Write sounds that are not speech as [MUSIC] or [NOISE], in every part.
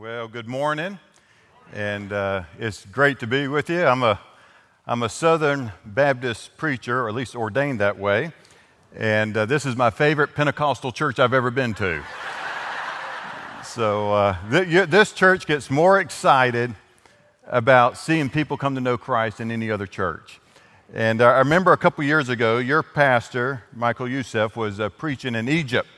Well, good morning, and uh, it's great to be with you. I'm a, I'm a Southern Baptist preacher, or at least ordained that way, and uh, this is my favorite Pentecostal church I've ever been to. so uh, th- this church gets more excited about seeing people come to know Christ than any other church. And uh, I remember a couple years ago, your pastor, Michael Youssef, was uh, preaching in Egypt.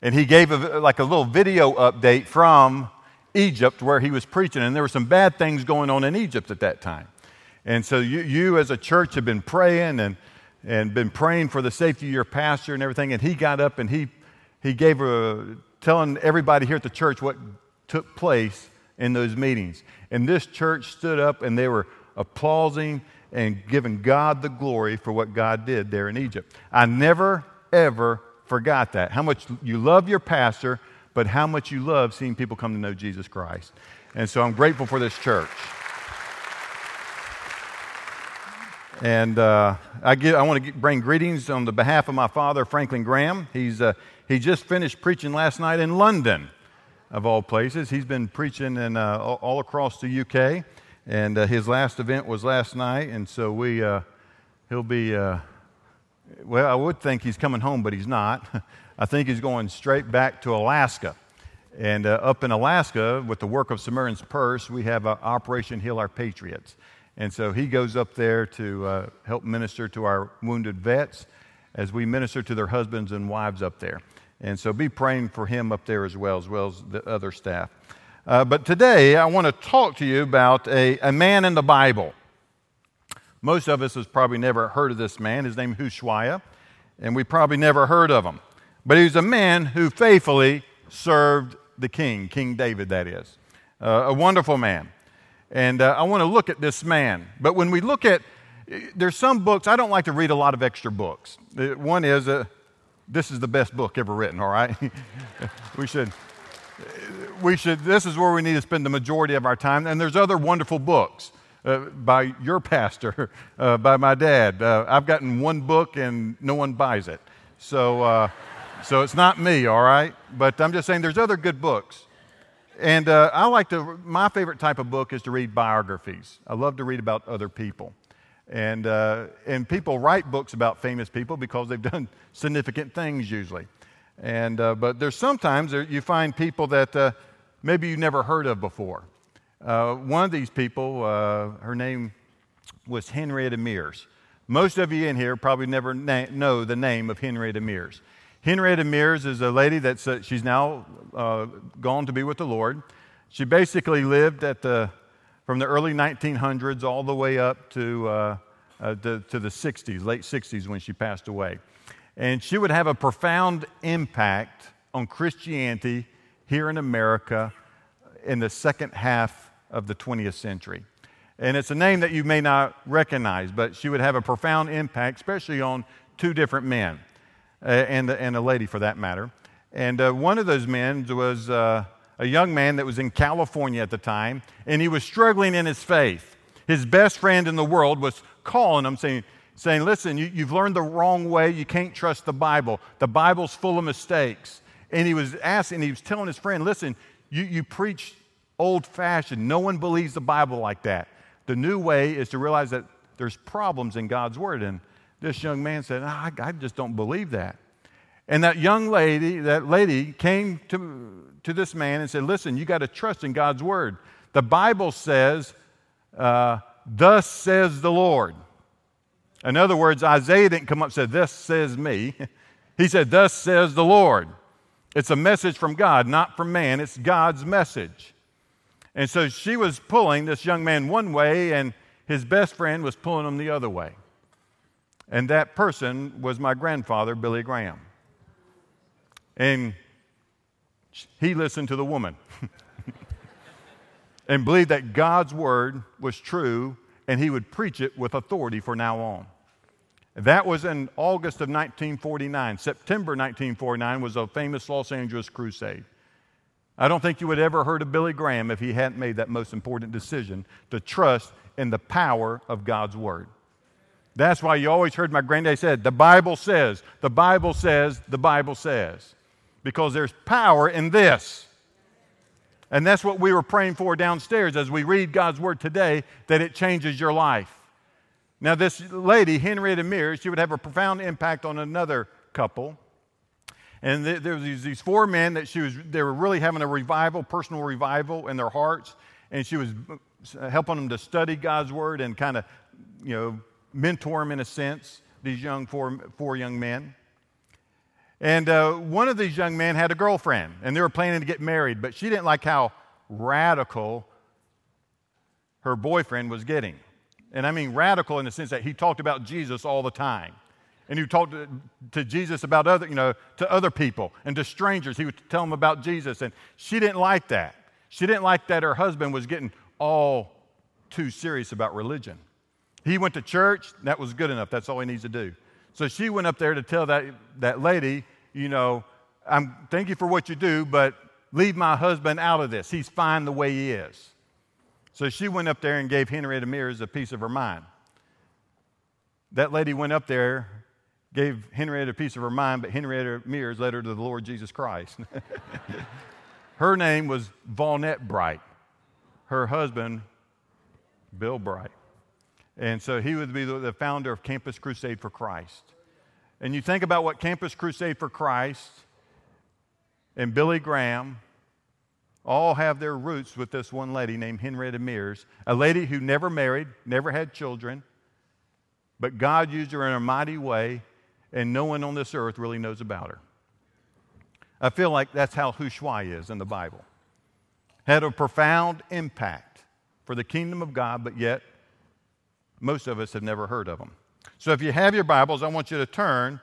And he gave a, like a little video update from Egypt where he was preaching, and there were some bad things going on in Egypt at that time. And so you, you as a church have been praying and, and been praying for the safety of your pastor and everything. And he got up and he, he gave a, telling everybody here at the church what took place in those meetings. And this church stood up and they were applauding and giving God the glory for what God did there in Egypt. I never, ever forgot that. How much you love your pastor but how much you love seeing people come to know Jesus Christ. And so I'm grateful for this church. And uh, I, get, I want to bring greetings on the behalf of my father, Franklin Graham. He's, uh, he just finished preaching last night in London, of all places. He's been preaching in, uh, all, all, across the UK, and uh, his last event was last night. And so we, uh, he'll be, uh, well, I would think he's coming home, but he's not. [LAUGHS] I think he's going straight back to Alaska. And uh, up in Alaska, with the work of Samaritan's Purse, we have uh, Operation Heal Our Patriots. And so he goes up there to uh, help minister to our wounded vets as we minister to their husbands and wives up there. And so be praying for him up there as well, as well as the other staff. Uh, but today, I want to talk to you about a, a man in the Bible. Most of us has probably never heard of this man. His name is Hushai, and we probably never heard of him. But he was a man who faithfully served the king, King David, that is. Uh, a wonderful man. And uh, I want to look at this man. But when we look at, there's some books, I don't like to read a lot of extra books. Uh, one is, uh, this is the best book ever written, all right? [LAUGHS] we should, we should, this is where we need to spend the majority of our time. And there's other wonderful books. Uh, by your pastor, [LAUGHS] uh, by my dad. Uh, I've gotten one book and no one buys it. So, uh, so it's not me, all right? But I'm just saying there's other good books. And uh, I like to, my favorite type of book is to read biographies. I love to read about other people. And, uh, and people write books about famous people because they've [LAUGHS] done significant things usually. And, uh, but there's sometimes you find people that uh, maybe you never heard of before. Uh, one of these people, uh, her name was Henrietta Mears. Most of you in here probably never na- know the name of Henrietta Mears. Henrietta Mears is a lady that's uh, she's now uh, gone to be with the Lord. She basically lived at the from the early 1900s all the way up to uh, uh to the 60s, late 60s when she passed away, and she would have a profound impact on Christianity here in America in the second half of the 20th century. And it's a name that you may not recognize, but she would have a profound impact, especially on two different men uh, and, and a lady for that matter. And uh, one of those men was uh, a young man that was in California at the time, and he was struggling in his faith. His best friend in the world was calling him, saying, saying Listen, you, you've learned the wrong way. You can't trust the Bible. The Bible's full of mistakes. And he was asking, he was telling his friend, Listen, you, you preach old fashioned. No one believes the Bible like that. The new way is to realize that there's problems in God's Word. And this young man said, I, I just don't believe that. And that young lady, that lady came to, to this man and said, Listen, you got to trust in God's word. The Bible says, uh, Thus says the Lord. In other words, Isaiah didn't come up and say, Thus says me. [LAUGHS] he said, Thus says the Lord. It's a message from God, not from man. It's God's message. And so she was pulling this young man one way, and his best friend was pulling him the other way. And that person was my grandfather, Billy Graham. And he listened to the woman [LAUGHS] and believed that God's word was true and he would preach it with authority from now on. That was in August of 1949. September 1949 was a famous Los Angeles crusade. I don't think you would ever heard of Billy Graham if he hadn't made that most important decision to trust in the power of God's word. That's why you always heard my granddad said, the Bible says, the Bible says, the Bible says. Because there's power in this. And that's what we were praying for downstairs as we read God's word today, that it changes your life. Now, this lady, Henrietta Mears, she would have a profound impact on another couple. And there was these four men that she was, they were really having a revival, personal revival in their hearts. And she was uh, helping them to study God's word and kind of, you know, mentor them in a sense, these young four, four young men. And uh, one of these young men had a girlfriend, and they were planning to get married, but she didn't like how radical her boyfriend was getting. And I mean radical in the sense that he talked about Jesus all the time. And he talked to, to Jesus about other, you know, to other people and to strangers. He would tell them about Jesus. And she didn't like that. She didn't like that her husband was getting all too serious about religion. He went to church, that was good enough. That's all he needs to do. So she went up there to tell that, that lady, you know, I'm thank you for what you do, but leave my husband out of this. He's fine the way he is. So she went up there and gave Henrietta Mears a piece of her mind. That lady went up there, gave Henrietta a piece of her mind, but Henrietta Mears led her to the Lord Jesus Christ. [LAUGHS] her name was Vonette Bright. Her husband, Bill Bright. And so he would be the founder of Campus Crusade for Christ. And you think about what Campus Crusade for Christ and Billy Graham all have their roots with this one lady named Henrietta Mears, a lady who never married, never had children, but God used her in a mighty way, and no one on this earth really knows about her. I feel like that's how Hushai is in the Bible. Had a profound impact for the kingdom of God, but yet most of us have never heard of them. So if you have your Bibles, I want you to turn.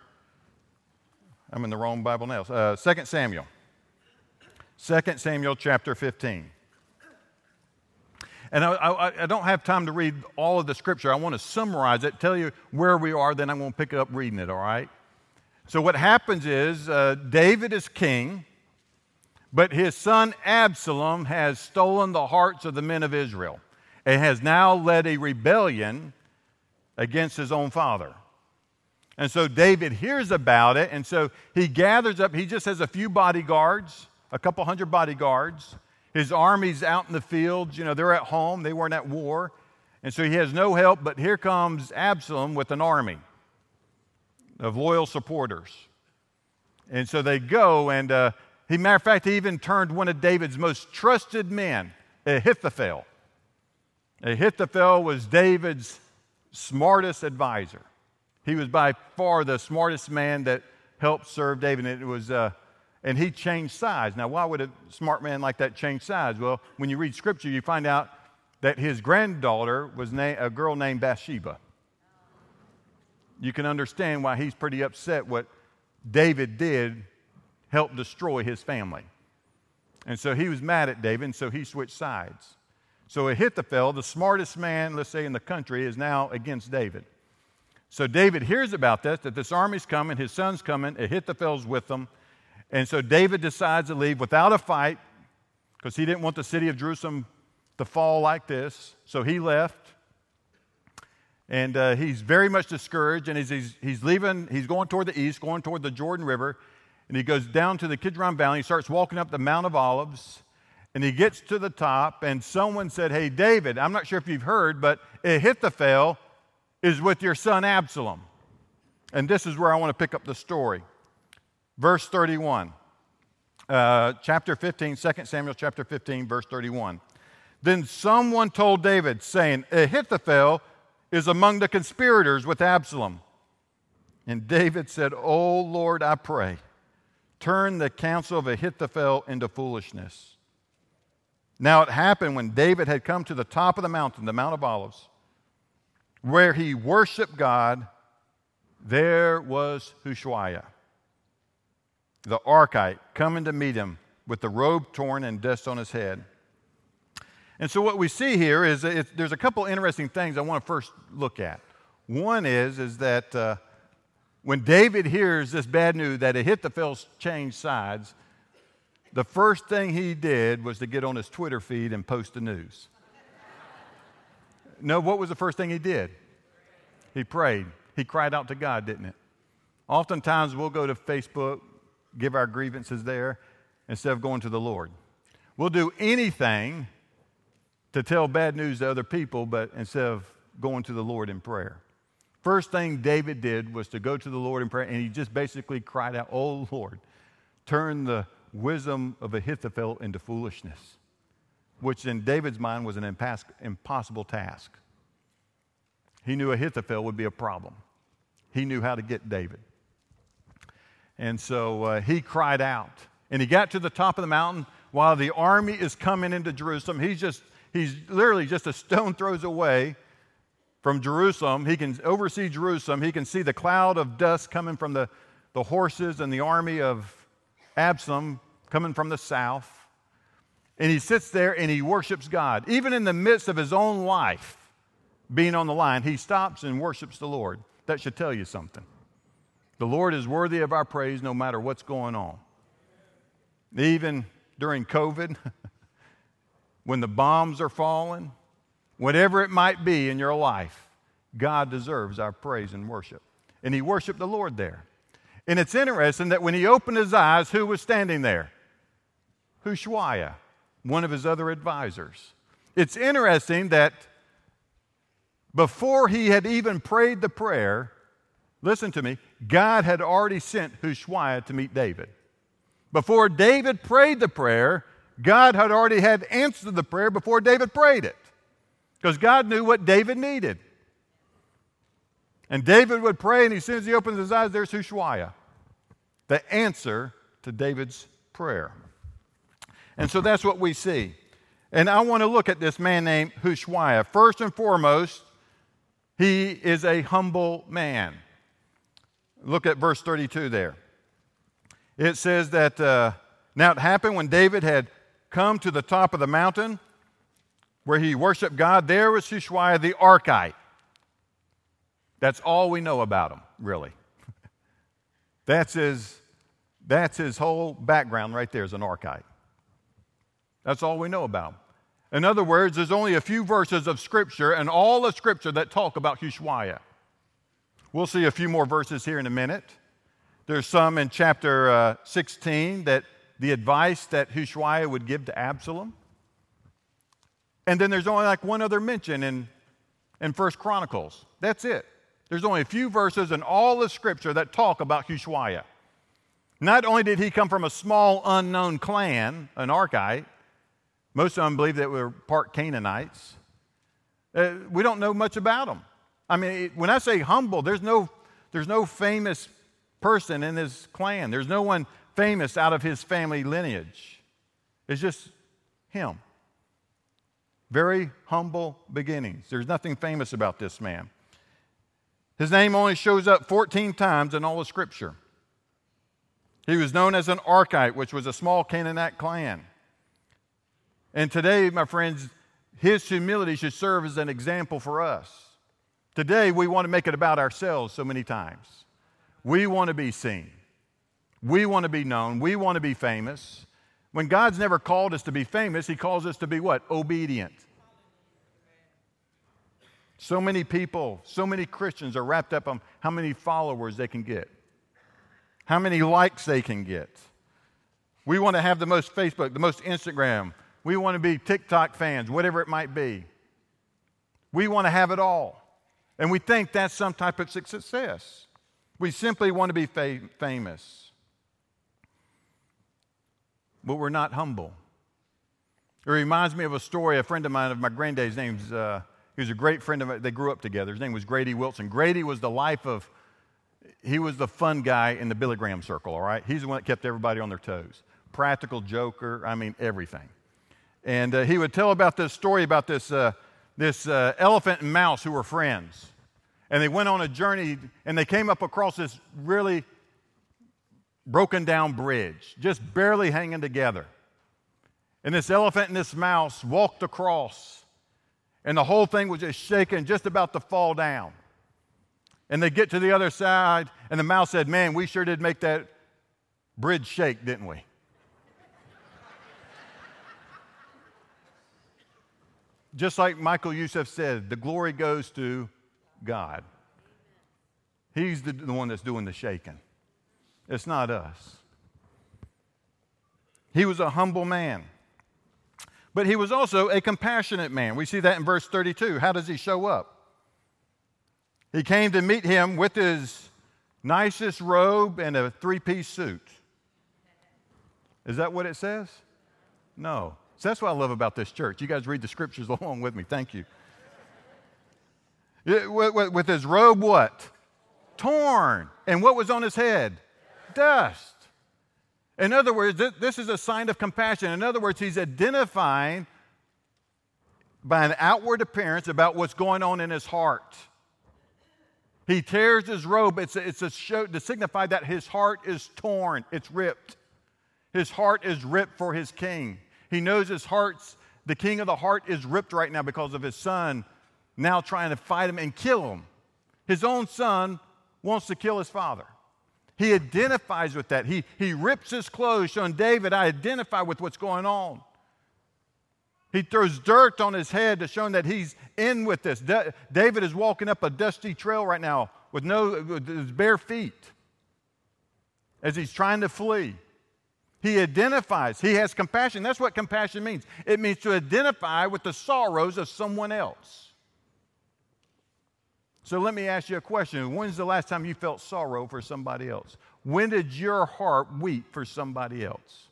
I'm in the wrong Bible now. Uh, 2 Samuel. 2 Samuel chapter 15. And I, I, I, don't have time to read all of the scripture. I want to summarize it, tell you where we are, then I'm going to pick up reading it, all right? So, what happens is uh, David is king, but his son Absalom has stolen the hearts of the men of Israel and has now led a rebellion against his own father. And so David hears about it, and so he gathers up, he just has a few bodyguards, a couple hundred bodyguards. His army's out in the fields, you know, they're at home, they weren't at war. And so he has no help, but here comes Absalom with an army of loyal supporters. And so they go, and uh, he, matter of fact, he even turned one of David's most trusted men, Ahithophel. Ahithophel was David's smartest advisor. He was by far the smartest man that helped serve David. And it was, uh, and he changed sides. Now, why would a smart man like that change sides? Well, when you read scripture, you find out that his granddaughter was na- a girl named Bathsheba. You can understand why he's pretty upset what David did helped destroy his family. And so he was mad at David, and so he switched sides. So Ahithophel, the smartest man, let's say, in the country, is now against David. So David hears about this, that this army's coming, his son's coming, Ahithophel's with them. And so David decides to leave without a fight because he didn't want the city of Jerusalem to fall like this. So he left. And uh, he's very much discouraged. And he's, he's leaving, he's going toward the east, going toward the Jordan River. And he goes down to the Kidron Valley. He starts walking up the Mount of Olives. And he gets to the top, and someone said, Hey, David, I'm not sure if you've heard, but Ahithophel is with your son Absalom. And this is where I want to pick up the story. Verse 31, uh, chapter 15, 2 Samuel chapter 15, verse 31. Then someone told David, saying, Ahithophel is among the conspirators with Absalom. And David said, Oh Lord, I pray, turn the counsel of Ahithophel into foolishness. Now it happened when David had come to the top of the mountain, the Mount of Olives, where he worshiped God, there was Hushai, the Archite, coming to meet him with the robe torn and dust on his head. And so what we see here is there's a couple interesting things I want to first look at. One is, is that uh, when David hears this bad news that Ahithophel's changed sides, the first thing he did was to get on his Twitter feed and post the news. no, what was the first thing he did? He prayed. He cried out to God, didn't it? Oftentimes we'll go to Facebook, give our grievances there, instead of going to the Lord. We'll do anything to tell bad news to other people, but instead of going to the Lord in prayer. First thing David did was to go to the Lord in prayer, and he just basically cried out, Oh Lord, turn the wisdom of Ahithophel into foolishness, which in David's mind was an impossible task. He knew Ahithophel would be a problem. He knew how to get David. And so uh, he cried out. And he got to the top of the mountain while the army is coming into Jerusalem. He's just, he's literally just a stone throws away from Jerusalem. He can oversee Jerusalem. He can see the cloud of dust coming from the, the horses and the army of Absalom coming from the south. And he sits there and he worships God. Even in the midst of his own life being on the line, he stops and worships the Lord. That should tell you something. The Lord is worthy of our praise no matter what's going on. Even during COVID, [LAUGHS] when the bombs are falling, whatever it might be in your life, God deserves our praise and worship. And he worshiped the Lord there. And it's interesting that when he opened his eyes, who was standing there? Hushai, one of his other advisors. It's interesting that before he had even prayed the prayer, listen to me, God had already sent Hushai to meet David. Before David prayed the prayer, God had already had answered the prayer before David prayed it. Because God knew what David needed. And David would pray, and as soon as he opens his eyes, there's Hushai, the answer to David's prayer. And so that's what we see. And I want to look at this man named Hushai. First and foremost, he is a humble man. Look at verse 32 there. It says that uh, now it happened when David had come to the top of the mountain where he worshiped God, there was Hushai the Archite. That's all we know about him, really. [LAUGHS] that's, his, that's his whole background right there as an Archite. That's all we know about. In other words, there's only a few verses of Scripture and all of Scripture that talk about Hushai. We'll see a few more verses here in a minute. There's some in chapter uh, 16 that the advice that Hushai would give to Absalom. And then there's only like one other mention in, in First Chronicles. That's it. There's only a few verses in all of Scripture that talk about Hushai. Not only did he come from a small unknown clan, an Archite, most of them believe that we're part Canaanites. Uh, we don't know much about them. I mean, when I say humble, there's no, there's no famous person in his clan. There's no one famous out of his family lineage. It's just him. Very humble beginnings. There's nothing famous about this man. His name only shows up 14 times in all of Scripture. He was known as an Archite, which was a small Canaanite clan. And today, my friends, his humility should serve as an example for us. Today, we want to make it about ourselves so many times. We want to be seen. We want to be known. We want to be famous. When God's never called us to be famous, He calls us to be what? Obedient. So many people, so many Christians are wrapped up on how many followers they can get, how many likes they can get. We want to have the most Facebook, the most Instagram, we want to be TikTok fans, whatever it might be. We want to have it all. And we think that's some type of success. We simply want to be fam- famous. But we're not humble. It reminds me of a story, a friend of mine, of my granddad's name's, uh, he was a great friend of mine. They grew up together. His name was Grady Wilson. Grady was the life of, he was the fun guy in the Billy Graham circle, all right? He's the one that kept everybody on their toes. Practical joker, I mean, everything. And uh, he would tell about this story about this, uh, this uh, elephant and mouse who were friends. And they went on a journey and they came up across this really broken down bridge, just barely hanging together. And this elephant and this mouse walked across, and the whole thing was just shaking, just about to fall down. And they get to the other side, and the mouse said, Man, we sure did make that bridge shake, didn't we? Just like Michael Youssef said, the glory goes to God. He's the, the one that's doing the shaking. It's not us. He was a humble man. But he was also a compassionate man. We see that in verse 32. How does he show up? He came to meet him with his nicest robe and a three piece suit. Is that what it says? No. So that's what I love about this church. You guys read the scriptures [LAUGHS] along with me. Thank you. With his robe, what? Torn. And what was on his head? Dust. In other words, this is a sign of compassion. In other words, he's identifying by an outward appearance about what's going on in his heart. He tears his robe. It's a, it's a show to signify that his heart is torn, it's ripped. His heart is ripped for his king. He knows his heart's, the king of the heart is ripped right now because of his son now trying to fight him and kill him. His own son wants to kill his father. He identifies with that. He, he rips his clothes, showing David, I identify with what's going on. He throws dirt on his head to show him that he's in with this. David is walking up a dusty trail right now with no with his bare feet as he's trying to flee. He identifies, he has compassion. That's what compassion means. It means to identify with the sorrows of someone else. So let me ask you a question. When's the last time you felt sorrow for somebody else? When did your heart weep for somebody else?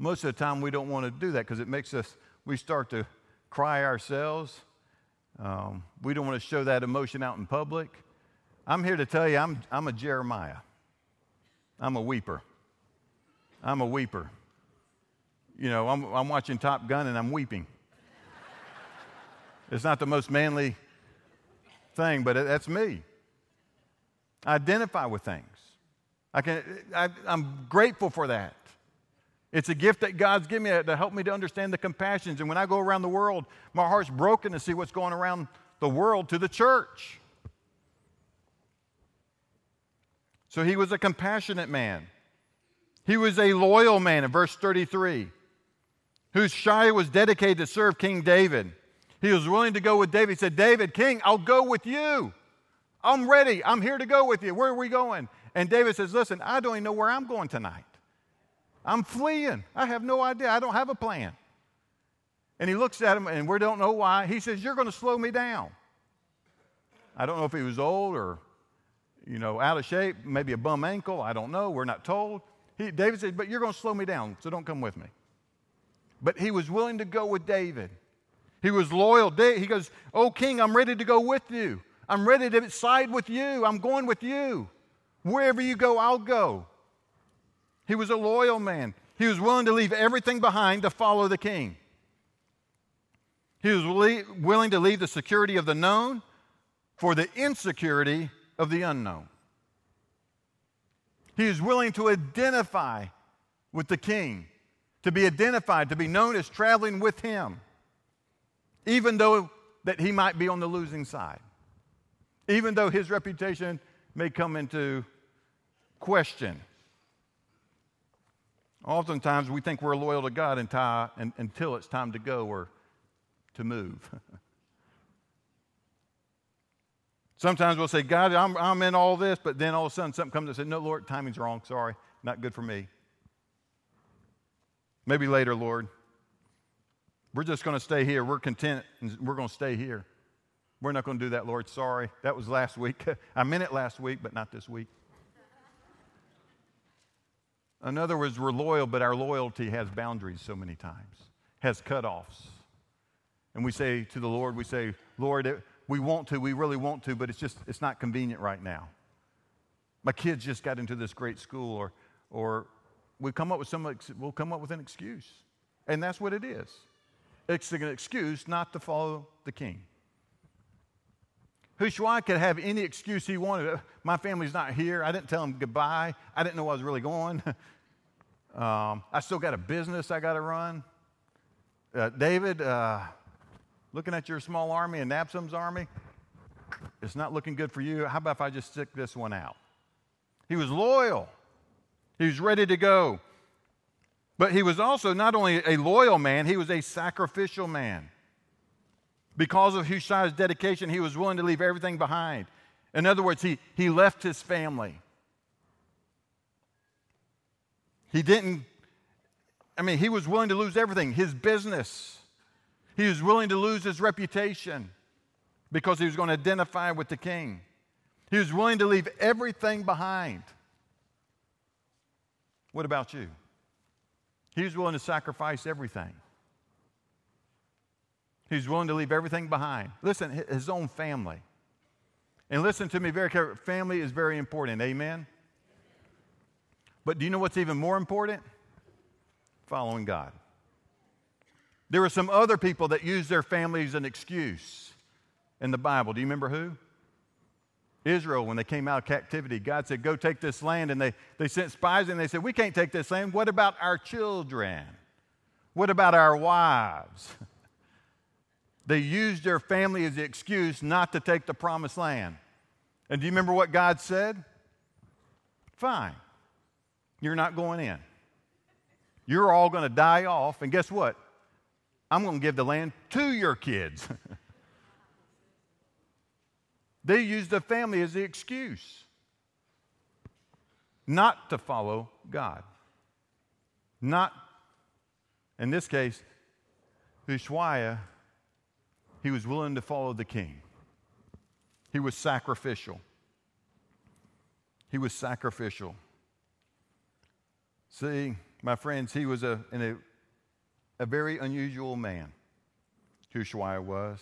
Most of the time, we don't want to do that because it makes us, we start to cry ourselves. Um, we don't want to show that emotion out in public. I'm here to tell you, I'm, I'm a Jeremiah. I'm a weeper. I'm a weeper. You know, I'm, I'm watching Top Gun and I'm weeping. it's not the most manly thing, but that's me. I identify with things. I can, I, I'm grateful for that. It's a gift that God's given me to help me to understand the compassions. And when I go around the world, my heart's broken to see what's going around the world to the church. So he was a compassionate man. He was a loyal man in verse 33, Hushai was dedicated to serve King David. He was willing to go with David. He said, David, King, I'll go with you. I'm ready. I'm here to go with you. Where are we going? And David says, Listen, I don't even know where I'm going tonight. I'm fleeing. I have no idea. I don't have a plan. And he looks at him, and we don't know why. He says, You're going to slow me down. I don't know if he was old or, you know, out of shape, maybe a bum ankle. I don't know. We're not told. He, David said, But you're going to slow me down, so don't come with me. But he was willing to go with David. He was loyal. He goes, Oh, king, I'm ready to go with you. I'm ready to side with you. I'm going with you. Wherever you go, I'll go. He was a loyal man. He was willing to leave everything behind to follow the king. He was willing to leave the security of the known for the insecurity of the unknown. He is willing to identify with the king, to be identified, to be known as traveling with him, even though that he might be on the losing side, even though his reputation may come into question. Oftentimes we think we're loyal to God until it's time to go or to move. [LAUGHS] Sometimes we'll say, God, I'm, I'm in all this, but then all of a sudden something comes and says, No, Lord, timing's wrong. Sorry, not good for me. Maybe later, Lord. We're just going to stay here. We're content and we're going to stay here. We're not going to do that, Lord. Sorry. That was last week. [LAUGHS] I meant it last week, but not this week. In other words, we're loyal, but our loyalty has boundaries so many times, has cutoffs. And we say to the Lord, we say, Lord, we want to, we really want to, but it's just, it's not convenient right now. My kids just got into this great school, or, or we come up with some, we'll come up with an excuse. And that's what it is. It's an excuse not to follow the king. Hushai could have any excuse he wanted. My family's not here. I didn't tell him goodbye. I didn't know I was really going. [LAUGHS] um, I still got a business I got to run. Uh, David, uh, looking at your small army and Absalom's army, it's not looking good for you. How about if I just stick this one out? He was loyal, he was ready to go. But he was also not only a loyal man, he was a sacrificial man. Because of Hushai's dedication, he was willing to leave everything behind. In other words, he, he left his family. He didn't, I mean, he was willing to lose everything his business, he was willing to lose his reputation because he was going to identify with the king. He was willing to leave everything behind. What about you? He was willing to sacrifice everything. He's willing to leave everything behind. Listen, his own family. And listen to me very carefully. Family is very important. Amen? But do you know what's even more important? Following God. There were some other people that used their family as an excuse in the Bible. Do you remember who? Israel, when they came out of captivity, God said, Go take this land. And they, they sent spies and they said, We can't take this land. What about our children? What about our wives? [LAUGHS] They used their family as the excuse not to take the promised land. And do you remember what God said? Fine, you're not going in. You're all going to die off, and guess what? I'm going to give the land to your kids. [LAUGHS] they use the family as the excuse not to follow God. Not, in this case, Hushai he was willing to follow the king. He was sacrificial. He was sacrificial. See, my friends, he was a, in a, a very unusual man, Hushai was.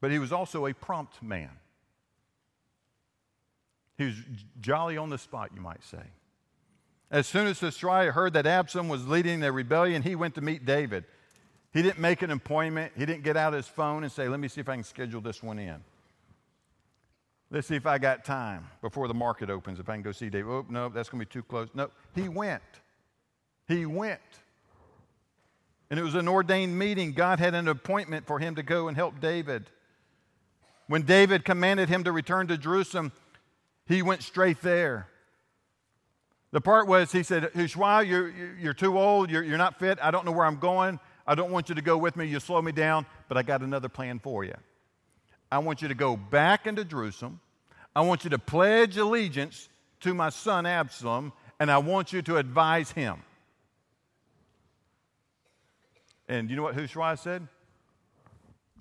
But he was also a prompt man. He was jolly on the spot, you might say. As soon as Hushai heard that Absalom was leading the rebellion, he went to meet David. He didn't make an appointment. He didn't get out his phone and say, Let me see if I can schedule this one in. Let's see if I got time before the market opens, if I can go see David. Oh, no, that's going to be too close. No, he went. He went. And it was an ordained meeting. God had an appointment for him to go and help David. When David commanded him to return to Jerusalem, he went straight there. The part was, he said, Hushai, you're, you're too old, you're, you're not fit, I don't know where I'm going. I don't want you to go with me. You slow me down, but I got another plan for you. I want you to go back into Jerusalem. I want you to pledge allegiance to my son Absalom, and I want you to advise him. And you know what Hushai said?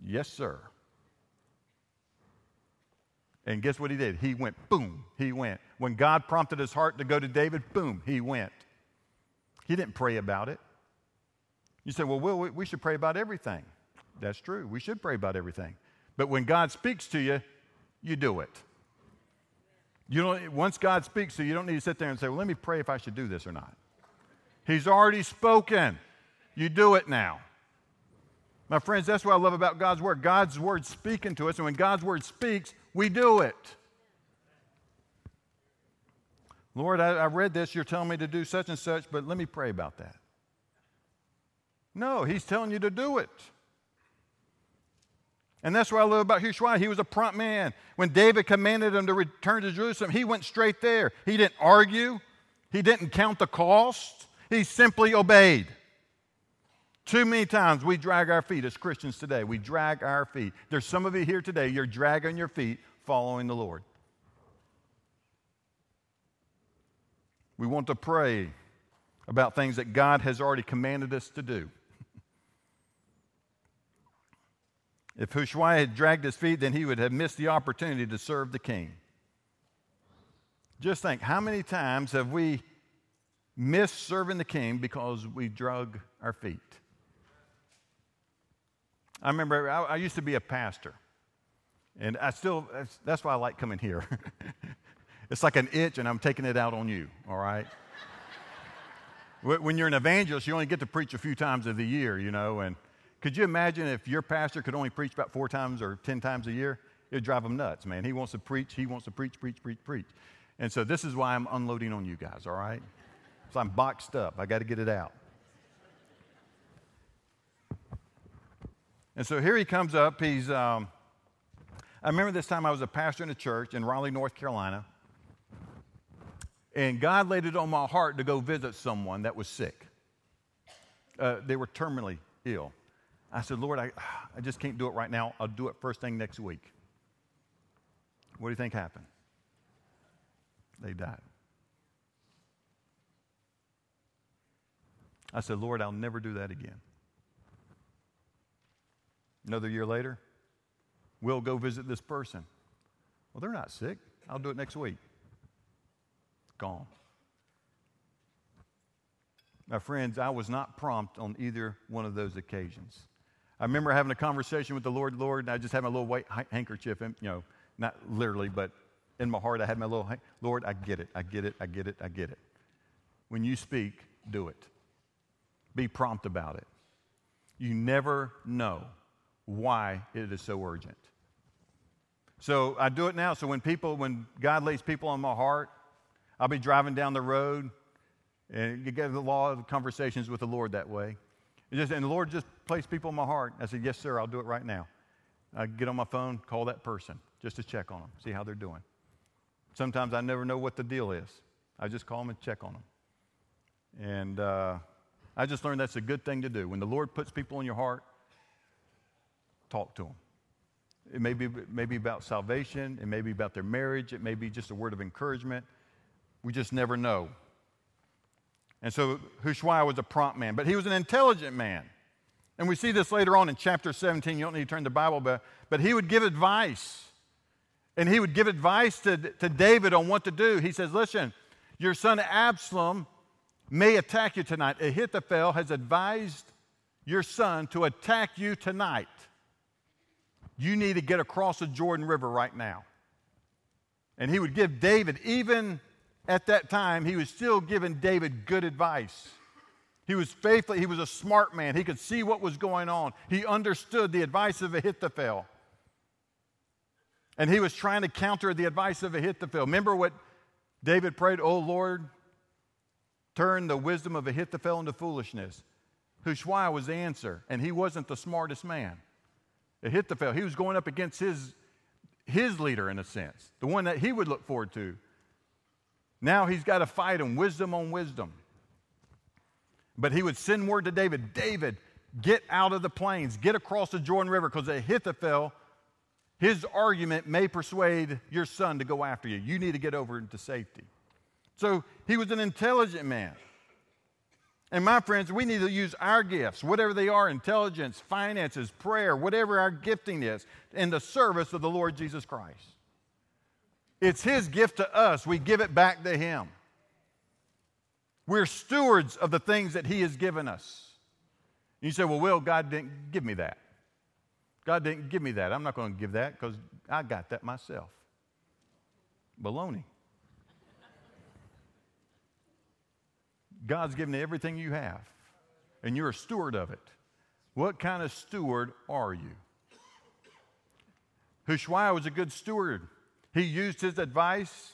Yes, sir. And guess what he did? He went, boom, he went. When God prompted his heart to go to David, boom, he went. He didn't pray about it. You say, well, Will, we should pray about everything. That's true. We should pray about everything. But when God speaks to you, you do it. You don't, once God speaks to you, you don't need to sit there and say, well, let me pray if I should do this or not. He's already spoken. You do it now. My friends, that's what I love about God's Word. God's Word speaking to us, and when God's Word speaks, we do it. Lord, I, I read this. You're telling me to do such and such, but let me pray about that. No, he's telling you to do it. And that's what I love about Hushai. He was a prompt man. When David commanded him to return to Jerusalem, he went straight there. He didn't argue, he didn't count the cost, he simply obeyed. Too many times we drag our feet as Christians today. We drag our feet. There's some of you here today, you're dragging your feet following the Lord. We want to pray about things that God has already commanded us to do. [LAUGHS] If Hushai had dragged his feet, then he would have missed the opportunity to serve the king. Just think how many times have we missed serving the king because we drug our feet? I remember I, I used to be a pastor, and I still, that's, why I like coming here. [LAUGHS] it's like an itch, and I'm taking it out on you, all right? [LAUGHS] when you're an evangelist, you only get to preach a few times of the year, you know, and could you imagine if your pastor could only preach about four times or 10 times a year? It'd drive him nuts, man. He wants to preach, he wants to preach, preach, preach, preach. And so this is why I'm unloading on you guys, all right? So I'm boxed up. I got to get it out. And so here he comes up. He's, um, I remember this time I was a pastor in a church in Raleigh, North Carolina. And God laid it on my heart to go visit someone that was sick. Uh, they were terminally ill. I said, Lord, I, I just can't do it right now. I'll do it first thing next week. What do you think happened? They died. I said, Lord, I'll never do that again. Another year later, we'll go visit this person. Well, they're not sick. I'll do it next week. Gone. My friends, I was not prompt on either one of those occasions. I remember having a conversation with the Lord, Lord, and I just had my little white handkerchief, and, you know, not literally, but in my heart, I had my little, Lord, I get it, I get it, I get it, I get it. When you speak, do it. Be prompt about it. You never know why it is so urgent. So I do it now. So when people, when God lays people on my heart, I'll be driving down the road and you get a lot of conversations with the Lord that way. Just, and the Lord just placed people in my heart. I said, Yes, sir, I'll do it right now. I get on my phone, call that person just to check on them, see how they're doing. Sometimes I never know what the deal is. I just call them and check on them. And uh, I just learned that's a good thing to do. When the Lord puts people in your heart, talk to them. It may be, it may be about salvation, it may be about their marriage, it may be just a word of encouragement. We just never know. And so Hushai was a prompt man, but he was an intelligent man. And we see this later on in chapter 17. You don't need to turn the Bible, but, but he would give advice. And he would give advice to, to David on what to do. He says, Listen, your son Absalom may attack you tonight. Ahithophel has advised your son to attack you tonight. You need to get across the Jordan River right now. And he would give David, even at that time, he was still giving David good advice. He was faithful. He was a smart man. He could see what was going on. He understood the advice of Ahithophel. And he was trying to counter the advice of Ahithophel. Remember what David prayed, Oh Lord, turn the wisdom of Ahithophel into foolishness. Hushai was the answer, and he wasn't the smartest man. Ahithophel, he was going up against his, his leader in a sense, the one that he would look forward to. Now he's got to fight him, wisdom on wisdom. But he would send word to David David, get out of the plains, get across the Jordan River, because Ahithophel, his argument may persuade your son to go after you. You need to get over into safety. So he was an intelligent man. And my friends, we need to use our gifts, whatever they are intelligence, finances, prayer, whatever our gifting is, in the service of the Lord Jesus Christ. It's His gift to us, we give it back to Him. We're stewards of the things that He has given us. You say, Well, Will, God didn't give me that. God didn't give me that. I'm not going to give that because I got that myself. Baloney. God's given you everything you have, and you're a steward of it. What kind of steward are you? Hushai was a good steward. He used his advice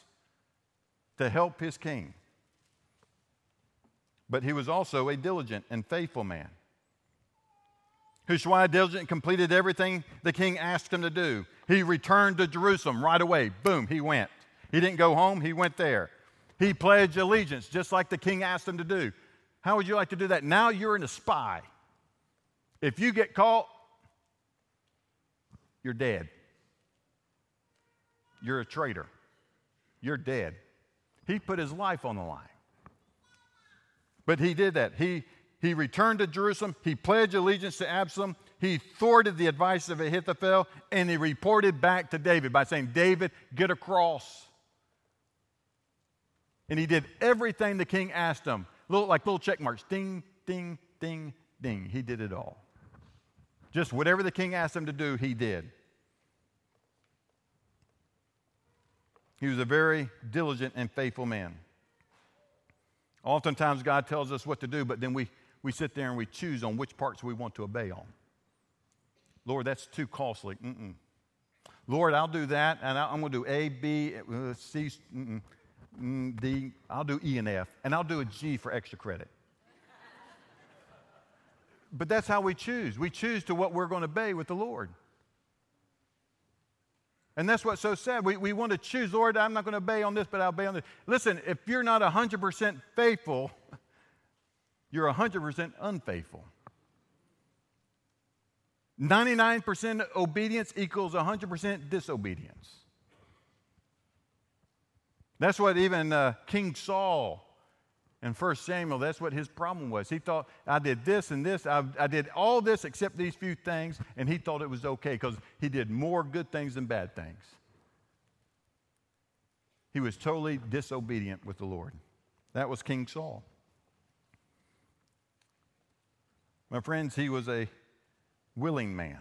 to help his king. But he was also a diligent and faithful man. Hushai diligent completed everything the king asked him to do. He returned to Jerusalem right away. Boom, he went. He didn't go home, he went there. He pledged allegiance, just like the king asked him to do. How would you like to do that? Now you're in a spy. If you get caught, you're dead. You're a traitor. You're dead. He put his life on the line. But he did that. He, he returned to Jerusalem. He pledged allegiance to Absalom. He thwarted the advice of Ahithophel, and he reported back to David by saying, David, get across. And he did everything the king asked him, little, like little check marks ding, ding, ding, ding. He did it all. Just whatever the king asked him to do, he did. He was a very diligent and faithful man. Oftentimes, God tells us what to do, but then we, we sit there and we choose on which parts we want to obey on. Lord, that's too costly. Mm-mm. Lord, I'll do that, and I'm going to do A, B, uh, Mm-mm. Mm, D, I'll do E and F, and I'll do a G for extra credit. but that's how we choose. We choose to what we're going to obey with the Lord. And that's what's so sad. We, we want to choose, Lord, I'm not going to obey on this, but I'll obey on this. Listen, if you're not 100% faithful, [LAUGHS] you're 100% unfaithful. 99% obedience equals 100% disobedience. That's what even uh, King Saul In 1 Samuel, that's what his problem was. He thought, I did this and this, I, I did all this except these few things, and he thought it was okay because he did more good things than bad things. He was totally disobedient with the Lord. That was King Saul. My friends, he was a willing man.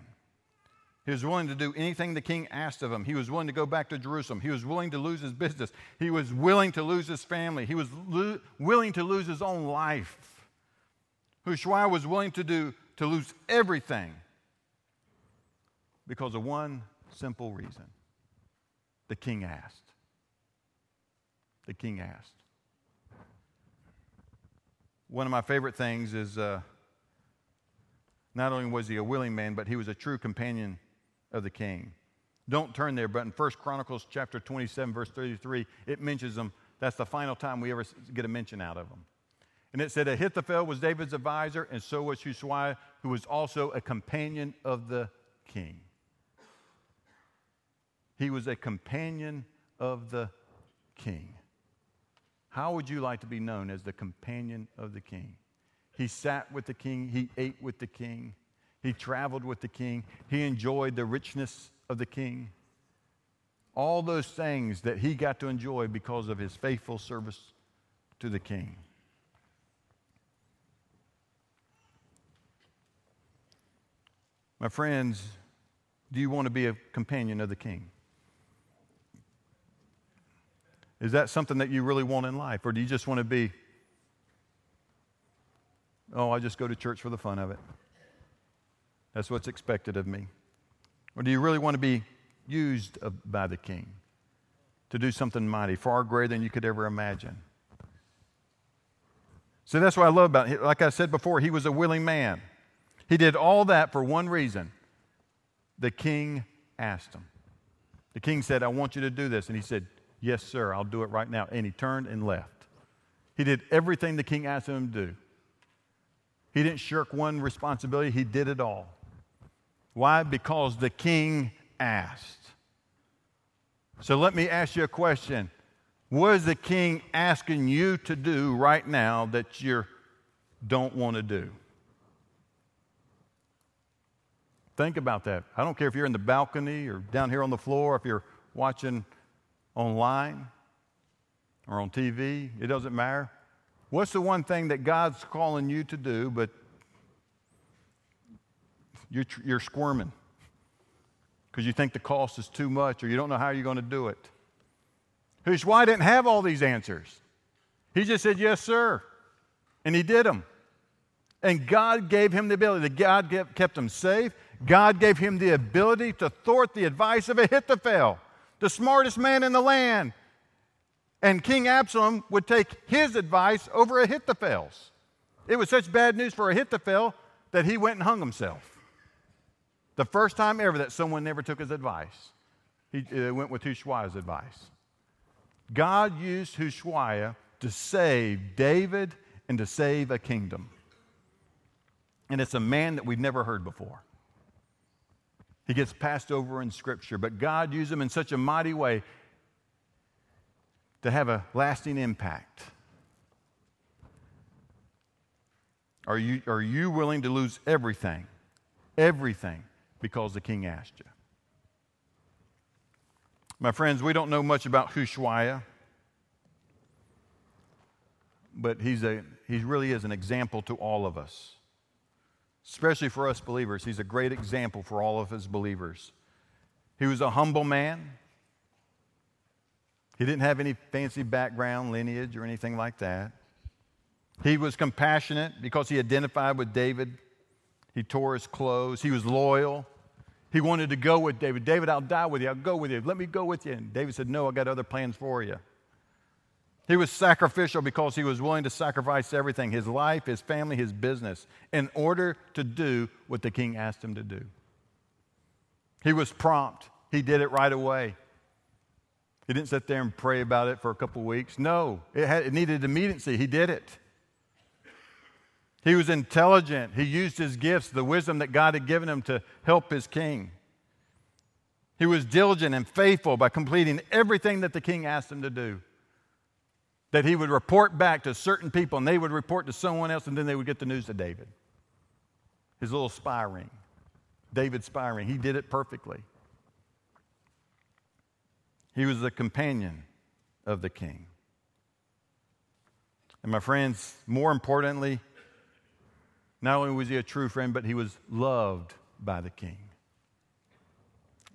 He was willing to do anything the king asked of him. He was willing to go back to Jerusalem. He was willing to lose his business. He was willing to lose his family. He was lo- willing to lose his own life. Hushai was willing to do to lose everything because of one simple reason. The king asked. The king asked. One of my favorite things is uh, not only was he a willing man, but he was a true companion of the king. Don't turn there, but in 1 Chronicles chapter 27, verse 33, it mentions them. That's the final time we ever get a mention out of them. And it said Ahithophel was David's advisor, and so was Hushai, who was also a companion of the king. He was a companion of the king. How would you like to be known as the companion of the king? He sat with the king, he ate with the king, he traveled with the king. He enjoyed the richness of the king. All those things that he got to enjoy because of his faithful service to the king. My friends, do you want to be a companion of the king? Is that something that you really want in life? Or do you just want to be, oh, I just go to church for the fun of it? That's what's expected of me. Or do you really want to be used by the king to do something mighty, far greater than you could ever imagine? So that's what I love about him. Like I said before, he was a willing man. He did all that for one reason. The king asked him. The king said, I want you to do this. And he said, Yes, sir, I'll do it right now. And he turned and left. He did everything the king asked him to do. He didn't shirk one responsibility, he did it all. Why? Because the king asked. So let me ask you a question. What is the king asking you to do right now that you don't want to do? Think about that. I don't care if you're in the balcony or down here on the floor, if you're watching online or on TV, it doesn't matter. What's the one thing that God's calling you to do, but you're, you're squirming because you think the cost is too much or you don't know how you're going to do it. Hushai didn't have all these answers. He just said, Yes, sir. And he did them. And God gave him the ability. God kept him safe. God gave him the ability to thwart the advice of Ahithophel, the smartest man in the land. And King Absalom would take his advice over Ahithophel's. It was such bad news for Ahithophel that he went and hung himself. The first time ever that someone never took his advice, he uh, went with Hushai's advice. God used Hushai to save David and to save a kingdom. And it's a man that we've never heard before. He gets passed over in Scripture, but God used him in such a mighty way to have a lasting impact. Are you, are you willing to lose everything? Everything because the king asked you. My friends, we don't know much about Hushai, but he's a, he really is an example to all of us, especially for us believers. He's a great example for all of his believers. He was a humble man. He didn't have any fancy background, lineage, or anything like that. He was compassionate because he identified with David. He tore his clothes. He was loyal. He wanted to go with David. David, I'll die with you. I'll go with you. Let me go with you. And David said, No, I got other plans for you. He was sacrificial because he was willing to sacrifice everything his life, his family, his business in order to do what the king asked him to do. He was prompt, he did it right away. He didn't sit there and pray about it for a couple weeks. No, it, had, it needed immediacy. He did it. He was intelligent. He used his gifts, the wisdom that God had given him to help his king. He was diligent and faithful by completing everything that the king asked him to do. that he would report back to certain people and they would report to someone else and then they would get the news to David. His little spy ring, David's spy ring. He did it perfectly. He was the companion of the king. And my friends, more importantly, not only was he a true friend, but he was loved by the king.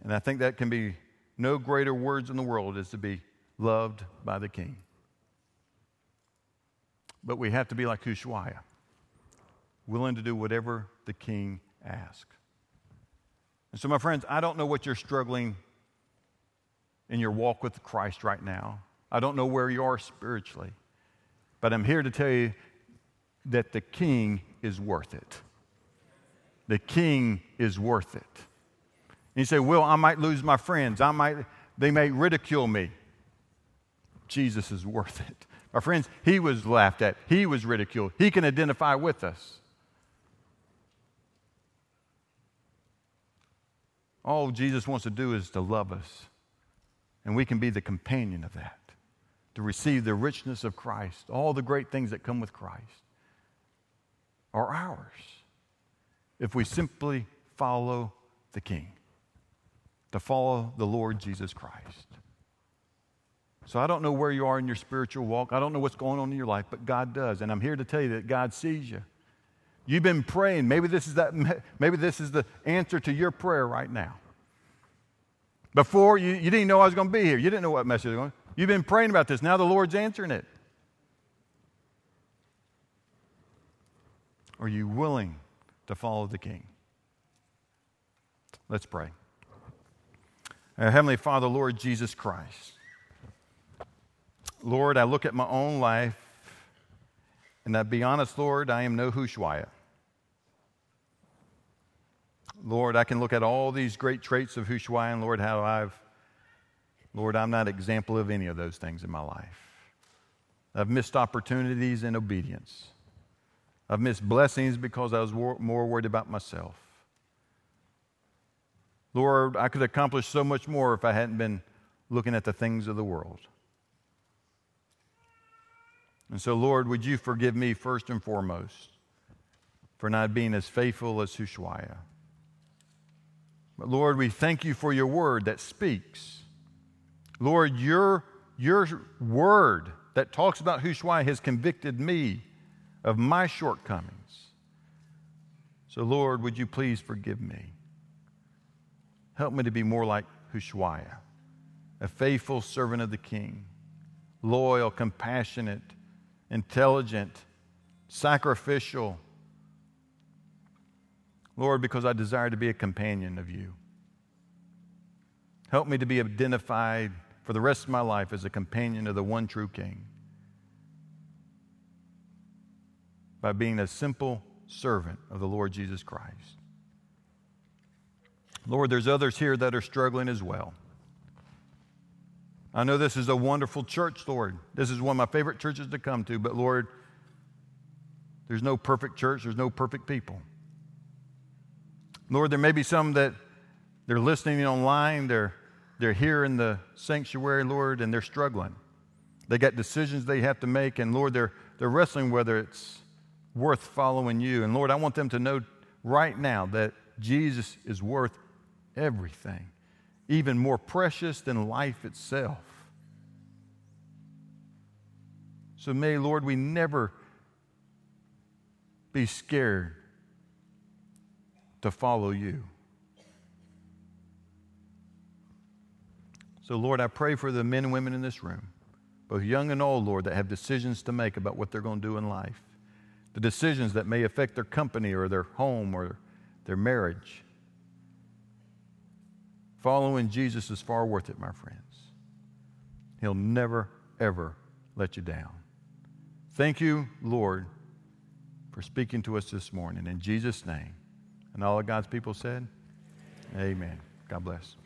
And I think that can be no greater words in the world as to be loved by the king. But we have to be like Hushai, willing to do whatever the king asks. And so, my friends, I don't know what you're struggling in your walk with Christ right now. I don't know where you are spiritually. But I'm here to tell you that the king is worth it. The king is worth it. And you say, Well, I might lose my friends. I might, they may ridicule me. Jesus is worth it. My friends, he was laughed at, he was ridiculed. He can identify with us. All Jesus wants to do is to love us, and we can be the companion of that, to receive the richness of Christ, all the great things that come with Christ are ours if we simply follow the King, to follow the Lord Jesus Christ. So I don't know where you are in your spiritual walk. I don't know what's going on in your life, but God does. And I'm here to tell you that God sees you. You've been praying. Maybe this is that [LAUGHS] maybe this is the answer to your prayer right now. Before you, you didn't know I was going to be here. You didn't know what message was going. You've been praying about this. Now the Lord's answering it. Are you willing to follow the King? Let's pray. Our Heavenly Father, Lord Jesus Christ. Lord, I look at my own life, and I be honest, Lord, I am no Hushai. Lord, I can look at all these great traits of Hushai, and Lord, how I've, Lord, I'm not example of any of those things in my life. I've missed opportunities in obedience. I've missed blessings because I was more worried about myself. Lord, I could accomplish so much more if I hadn't been looking at the things of the world. And so, Lord, would you forgive me first and foremost for not being as faithful as Hushai? But Lord, we thank you for your word that speaks. Lord, your, your word that talks about Hushai has convicted me of my shortcomings. So, Lord, would you please forgive me? Help me to be more like Hushai, a faithful servant of the king, loyal, compassionate, intelligent, sacrificial. Lord, because I desire to be a companion of you. Help me to be identified for the rest of my life as a companion of the one true King by being a simple servant of the Lord Jesus Christ. Lord, there's others here that are struggling as well. I know this is a wonderful church, Lord. This is one of my favorite churches to come to, but Lord, there's no perfect church, there's no perfect people. Lord, there may be some that they're listening online, they're, they're here in the sanctuary, Lord, and they're struggling. They got decisions they have to make, and Lord, they're, they're wrestling whether it's worth following you. And Lord, I want them to know right now that Jesus is worth everything even more precious than life itself. So may, Lord, we never be scared to follow you. So, Lord, I pray for the men and women in this room, both young and old, Lord, that have decisions to make about what they're going to do in life, the decisions that may affect their company or their home or their marriage. Following Jesus is far worth it, my friends. He'll never, ever let you down. Thank you, Lord, for speaking to us this morning. In Jesus' name. And all of God's people said, Amen. Amen. God bless.